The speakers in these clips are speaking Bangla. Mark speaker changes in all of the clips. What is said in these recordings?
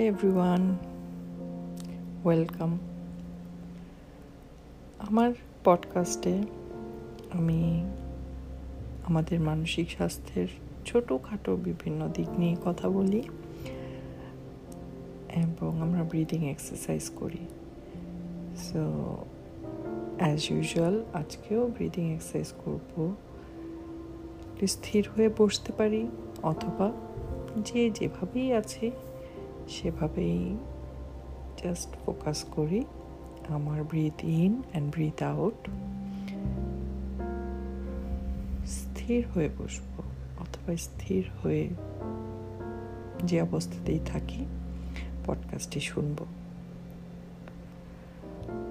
Speaker 1: হাই এভরিওয়ান ওয়েলকাম আমার পডকাস্টে আমি আমাদের মানসিক স্বাস্থ্যের ছোটোখাটো বিভিন্ন দিক নিয়ে কথা বলি এবং আমরা ব্রিদিং এক্সারসাইজ করি। সো অ্যাজ ইউজুয়াল আজকেও ব্রিদিং এক্সারসাইজ করব। স্থির হয়ে বসতে পারি, অথবা যে যেভাবেই আছে সেভাবেই জাস্ট ফোকাস করি, আমার breathe in and breathe out স্থির হয়ে বসবো, অথবা স্থির হয়ে যে অবস্থাতেই থাকি পডকাস্টটি শুনব।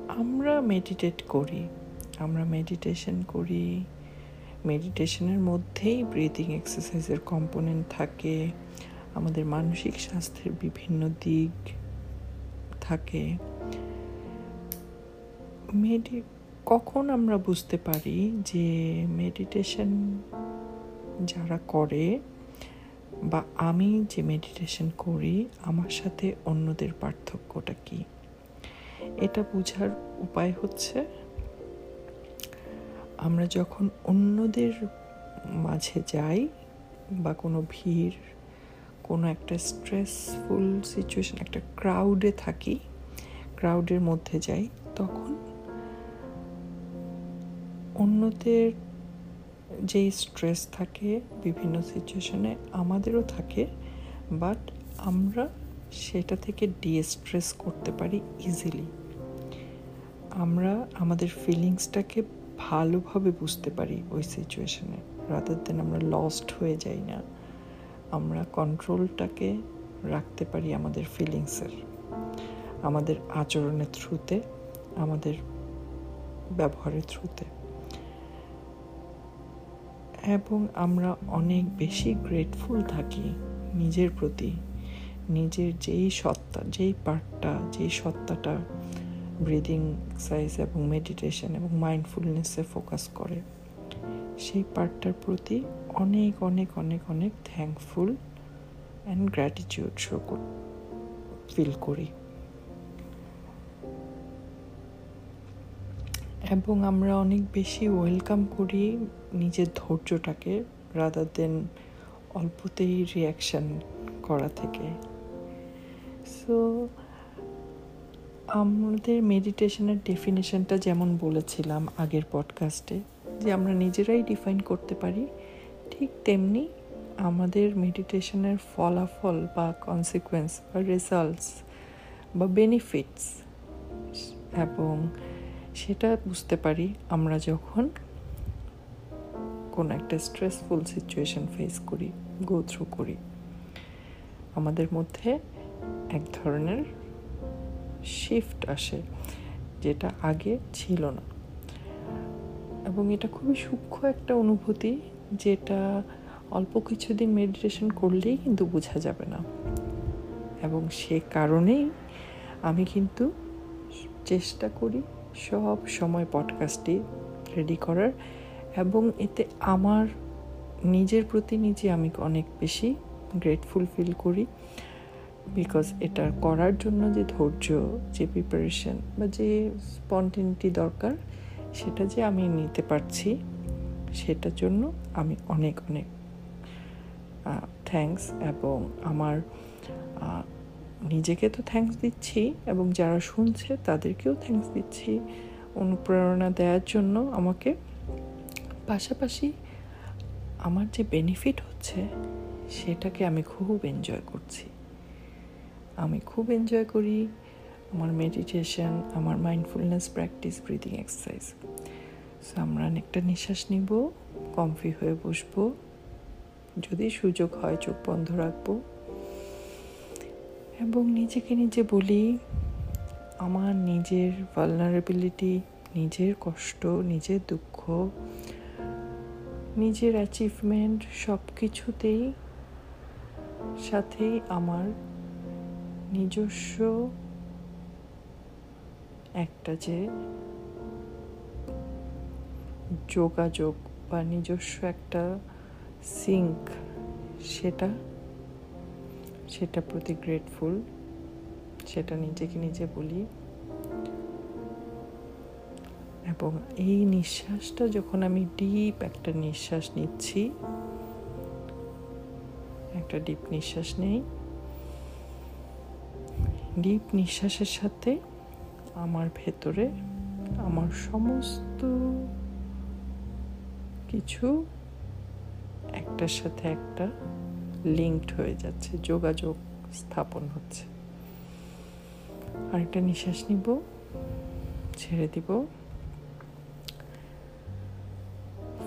Speaker 1: আমরা মেডিটেট করি, আমরা মেডিটেশন করি। মেডিটেশনের মধ্যেই ব্রিদিং এক্সারসাইজের কম্পোনেন্ট থাকে। আমাদের মানসিক স্বাস্থ্যের বিভিন্ন দিক থাকে। মেডি, কখন আমরা বুঝতে পারি যে মেডিটেশন যারা করে বা আমি যে মেডিটেশন করি, আমার সাথে অন্যদের পার্থক্যটা কি? এটা বোঝার উপায় হচ্ছে, আমরা যখন অন্যদের মাঝে যাই বা কোনো ভিড় কোনো একটা স্ট্রেসফুল সিচুয়েশান একটা ক্রাউডে থাকি ক্রাউডের মধ্যে যাই, তখন অন্যদের যেই স্ট্রেস থাকে বিভিন্ন সিচুয়েশনে আমাদেরও থাকে বাট আমরা সেটা থেকে ডিস্ট্রেস করতে পারি ইজিলি আমরা আমাদের ফিলিংসটাকে ভালোভাবে বুঝতে পারি ওই সিচুয়েশনে রাদার দেন আমরা লস্ট হয়ে যাই না। আমরা কন্ট্রোলটাকে রাখতে পারি আমাদের ফিলিংসের আমাদের আচরণের থ্রুতে আমাদের ব্যবহারের থ্রুতে এবং আমরা অনেক বেশি গ্রেটফুল থাকি নিজের প্রতি, নিজের যেই সত্তা, যেই পার্টটা, যেই সত্তাটা ব্রিদিং এক্সারসাইজ এবং মেডিটেশন এবং মাইন্ডফুলনেসে ফোকাস করে, সেই পার্টটার প্রতি অনেক অনেক অনেক অনেক thankful and gratitude show feel করি। এবং আমরা অনেক বেশি ওয়েলকাম করি নিজের ধৈর্যটাকে রাদার দেন অল্পতেই রিয়াকশান করা থেকে। সো আমাদের মেডিটেশনের ডেফিনেশনটা যেমন বলেছিলাম আগের পডকাস্টে যে আমরা নিজেরাই ডিফাইন করতে পারি ঠিক তেমনি আমাদের মেডিটেশনের ফলাফল বা কনসিকুয়েন্স বা রেজাল্টস বা বেনিফিটস এবং সেটা বুঝতে পারি আমরা যখন কোনো একটা স্ট্রেসফুল সিচুয়েশন ফেস করি গো থ্রু করি। আমাদের মধ্যে এক ধরনের শিফট আসে যেটা আগে ছিল না। এবং এটা খুবই সূক্ষ্ম একটা অনুভূতি যেটা অল্প কিছুদিন মেডিটেশন করলেই কিন্তু বোঝা যাবে না। এবং সে কারণেই আমি কিন্তু চেষ্টা করি সব সময় পডকাস্টটি রেডি করার এবং এতে আমার নিজের প্রতি নিজে আমি অনেক বেশি গ্রেটফুল ফিল করি। বিকজ এটা করার জন্য যে ধৈর্য, যে প্রিপারেশন বা যে স্পন্টিনিটি দরকার, সেটা যে আমি নিতে পারছি। সেটার জন্য আমি অনেক অনেক থ্যাংকস এবং আমার নিজেকে তো থ্যাংকস দিচ্ছি এবং যারা শুনছে তাদেরকেও থ্যাংকস দিচ্ছি অনুপ্রেরণা দেওয়ার জন্য আমাকে। পাশাপাশি আমার যে বেনিফিট হচ্ছে সেটাকে আমি খুব এনজয় করছি। আমি খুব এনজয় করি আমার মেডিটেশন আমার mindfulness practice breathing exercise so একটা নিঃশ্বাস নিব কমফি হয়ে বসবো যদি সুযোগ হয় চোখ বন্ধ রাখব এবং নিজেকে নিজে বলি আমার নিজের ভালনারেবিলিটি নিজের কষ্ট নিজের দুঃখ নিজের অ্যাচিভমেন্ট সব কিছুতেই সাথেই আমার নিজস্ব একটা যে যোগাযোগ বা নিজস্ব একটা সিঙ্ক সেটা সেটা প্রতি গ্রেটফুল সেটা নিজেকে নিজে বলি। এবং এই নিঃশ্বাসটা যখন আমি ডিপ একটা নিঃশ্বাস নিচ্ছি, একটা ডিপ নিঃশ্বাস নেই ডিপ নিঃশ্বাসের সাথে আমার ভেতরে আমার সমস্ত কিছু একটার সাথে একটা লিঙ্কড হয়ে যাচ্ছে, যোগাযোগ স্থাপন হচ্ছে। আরেকটা নিঃশ্বাস নিব, ছেড়ে দিব।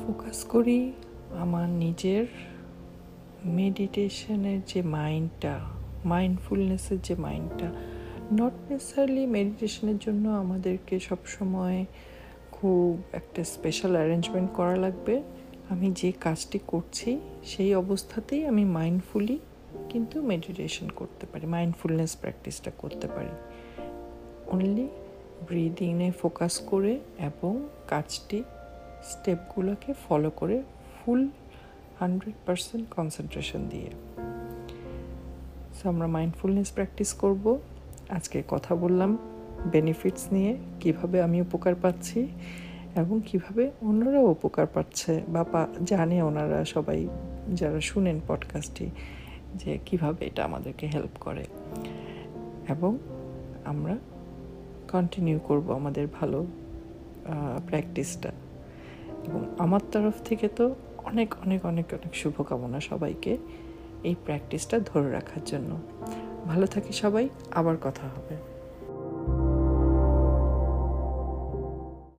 Speaker 1: ফোকাস করি আমার নিজের মেডিটেশনের যে মাইন্ডটা মাইন্ডফুলনেসের যে মাইন্ডটা নট নেসারলি মেডিটেশনের জন্য আমাদেরকে সবসময় খুব একটা স্পেশাল অ্যারেঞ্জমেন্ট করা লাগবে। আমি যে কাজটি করছি, সেই অবস্থাতেই আমি মাইন্ডফুলি কিন্তু মেডিটেশন করতে পারি মাইন্ডফুলনেস প্র্যাকটিসটা করতে পারি। অনলি ব্রিদিংয়ে ফোকাস করে এবং কাজটি স্টেপগুলোকে ফলো করে ফুল হান্ড্রেড পারসেন্ট কনসেন্ট্রেশন দিয়ে। সো আমরা মাইন্ডফুলনেস প্র্যাকটিস করব। আজকে কথা বললাম। বেনিফিটস নিয়ে কীভাবে আমি উপকার পাচ্ছি এবং কীভাবে অন্যরাও উপকার পাচ্ছে বা জানে ওনারা সবাই যারা শুনেন পডকাস্টটি যে কীভাবে এটা আমাদেরকে হেল্প করে। এবং আমরা কন্টিনিউ করব আমাদের ভালো প্র্যাকটিসটা এবং আমার তরফ থেকে তো অনেক অনেক অনেক অনেক শুভকামনা সবাইকে এই প্র্যাকটিসটা ধরে রাখার জন্য। ভালো থাকি সবাই, আবার কথা হবে।